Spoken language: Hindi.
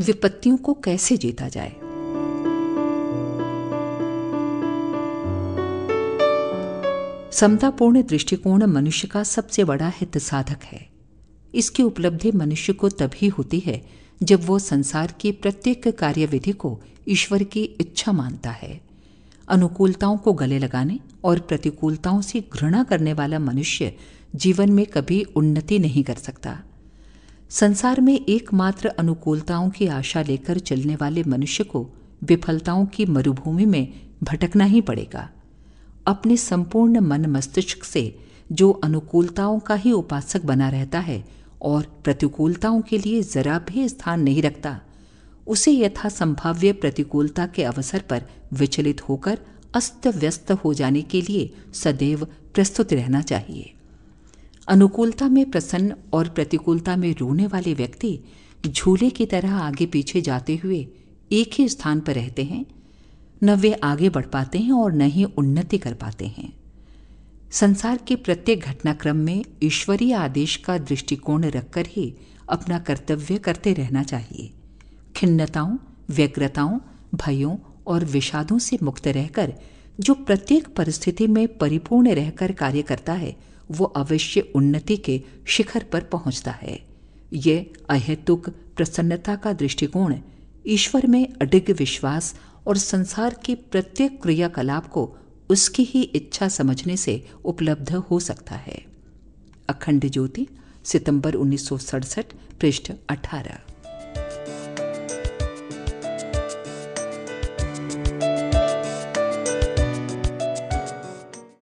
विपत्तियों को कैसे जीता जाए? समतापूर्ण दृष्टिकोण मनुष्य का सबसे बड़ा हित साधक है। इसकी उपलब्धि मनुष्य को तभी होती है जब वो संसार की प्रत्येक कार्यविधि को ईश्वर की इच्छा मानता है। अनुकूलताओं को गले लगाने और प्रतिकूलताओं से घृणा करने वाला मनुष्य जीवन में कभी उन्नति नहीं कर सकता। संसार में एकमात्र अनुकूलताओं की आशा लेकर चलने वाले मनुष्य को विफलताओं की मरुभूमि में भटकना ही पड़ेगा। अपने संपूर्ण मन मस्तिष्क से जो अनुकूलताओं का ही उपासक बना रहता है और प्रतिकूलताओं के लिए जरा भी स्थान नहीं रखता, उसे यथा संभाव्य प्रतिकूलता के अवसर पर विचलित होकर अस्त व्यस्त हो जाने के लिए सदैव प्रस्तुत रहना चाहिए। अनुकूलता में प्रसन्न और प्रतिकूलता में रोने वाले व्यक्ति झूले की तरह आगे पीछे जाते हुए एक ही स्थान पर रहते हैं। न वे आगे बढ़ पाते हैं और न ही उन्नति कर पाते हैं। संसार के प्रत्येक घटनाक्रम में ईश्वरीय आदेश का दृष्टिकोण रखकर ही अपना कर्तव्य करते रहना चाहिए। खिन्नताओं, व्यग्रताओं, भयों और विषादों से मुक्त रहकर जो प्रत्येक परिस्थिति में परिपूर्ण रहकर कार्य करता है वो अवश्य उन्नति के शिखर पर पहुँचता है। ये अहेतुक प्रसन्नता का दृष्टिकोण ईश्वर में अडिग विश्वास और संसार के प्रत्येक क्रियाकलाप को उसकी ही इच्छा समझने से उपलब्ध हो सकता है। अखंड ज्योति, सितंबर उन्नीस पृष्ठ 18